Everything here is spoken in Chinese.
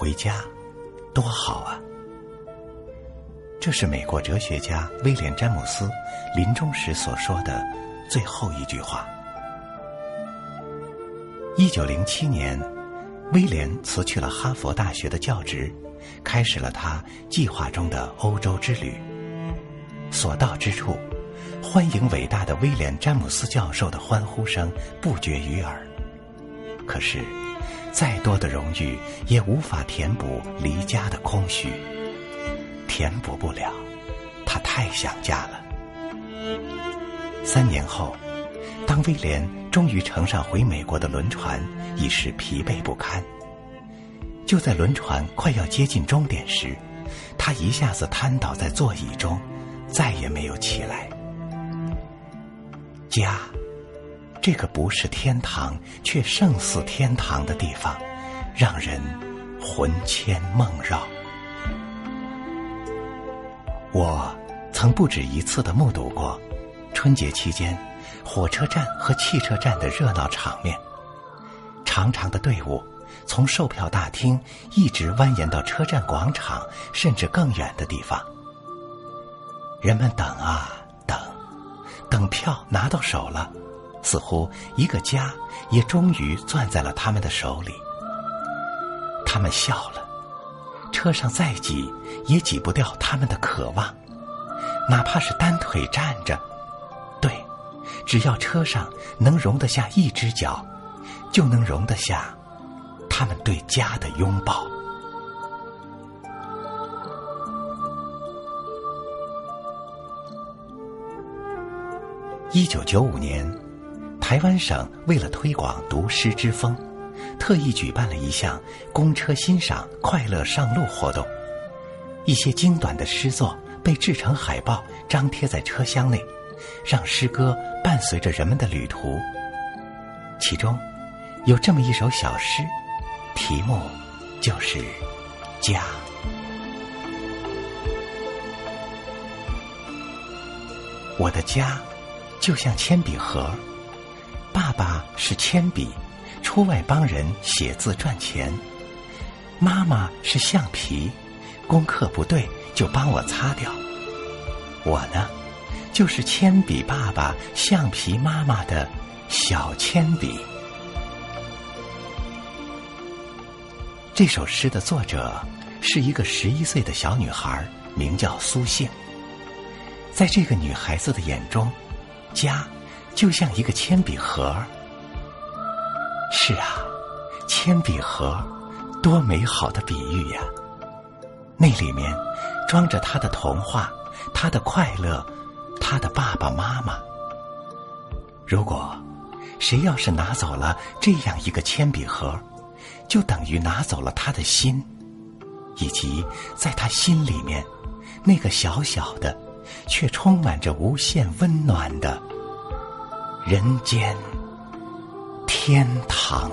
回家，多好啊！这是美国哲学家威廉·詹姆斯临终时所说的最后一句话。一九零七年，威廉辞去了哈佛大学的教职，开始了他计划中的欧洲之旅。所到之处，欢迎伟大的威廉·詹姆斯教授的欢呼声不绝于耳。可是，再多的荣誉也无法填补离家的空虚，填补不了，他太想家了。三年后，当威廉终于乘上回美国的轮船，已是疲惫不堪。就在轮船快要接近终点时，他一下子瘫倒在座椅中。再也没有起来。家，这个不是天堂却胜似天堂的地方，让人魂牵梦绕。我曾不止一次的目睹过春节期间火车站和汽车站的热闹场面，长长的队伍从售票大厅一直蜿蜒到车站广场，甚至更远的地方。人们等啊等，等票拿到手了，似乎一个家也终于攥在了他们的手里。他们笑了，车上再挤也挤不掉他们的渴望，哪怕是单腿站着，对，只要车上能容得下一只脚，就能容得下他们对家的拥抱。一九九五年，台湾省为了推广读诗之风，特意举办了一项公车欣赏快乐上路活动。一些精短的诗作被制成海报，张贴在车厢内，让诗歌伴随着人们的旅途。其中，有这么一首小诗，题目就是《家》。我的家。就像铅笔盒，爸爸是铅笔，出外帮人写字赚钱；妈妈是橡皮，功课不对就帮我擦掉。我呢，就是铅笔爸爸、橡皮妈妈的小铅笔。这首诗的作者是一个十一岁的小女孩，名叫苏杏。在这个女孩子的眼中，家，就像一个铅笔盒。是啊，铅笔盒，多美好的比喻呀！那里面装着他的童话，他的快乐，他的爸爸妈妈。如果谁要是拿走了这样一个铅笔盒，就等于拿走了他的心，以及在他心里面那个小小的。却充满着无限温暖的人间天堂。